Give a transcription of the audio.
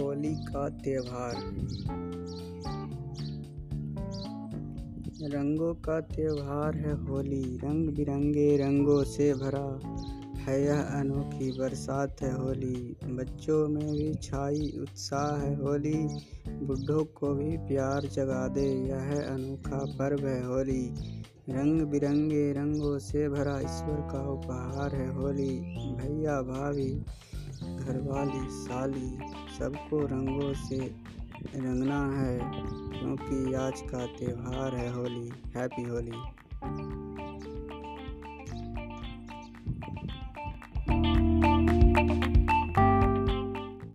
का त्यौहार। रंगों का त्यौहार है होली। रंग बिरंगे रंगों से भरा है यह अनोखी बरसात है होली। बच्चों में भी छाई उत्साह है होली। बुढ़ों को भी प्यार जगा दे, यह अनोखा पर्व है होली। रंग बिरंगे रंगों से भरा ईश्वर का उपहार है होली। भैया भाभी घरवाली, साली, सबको रंगों से रंगना है, क्योंकि आज का त्यौहार है होली, हैप्पी होली।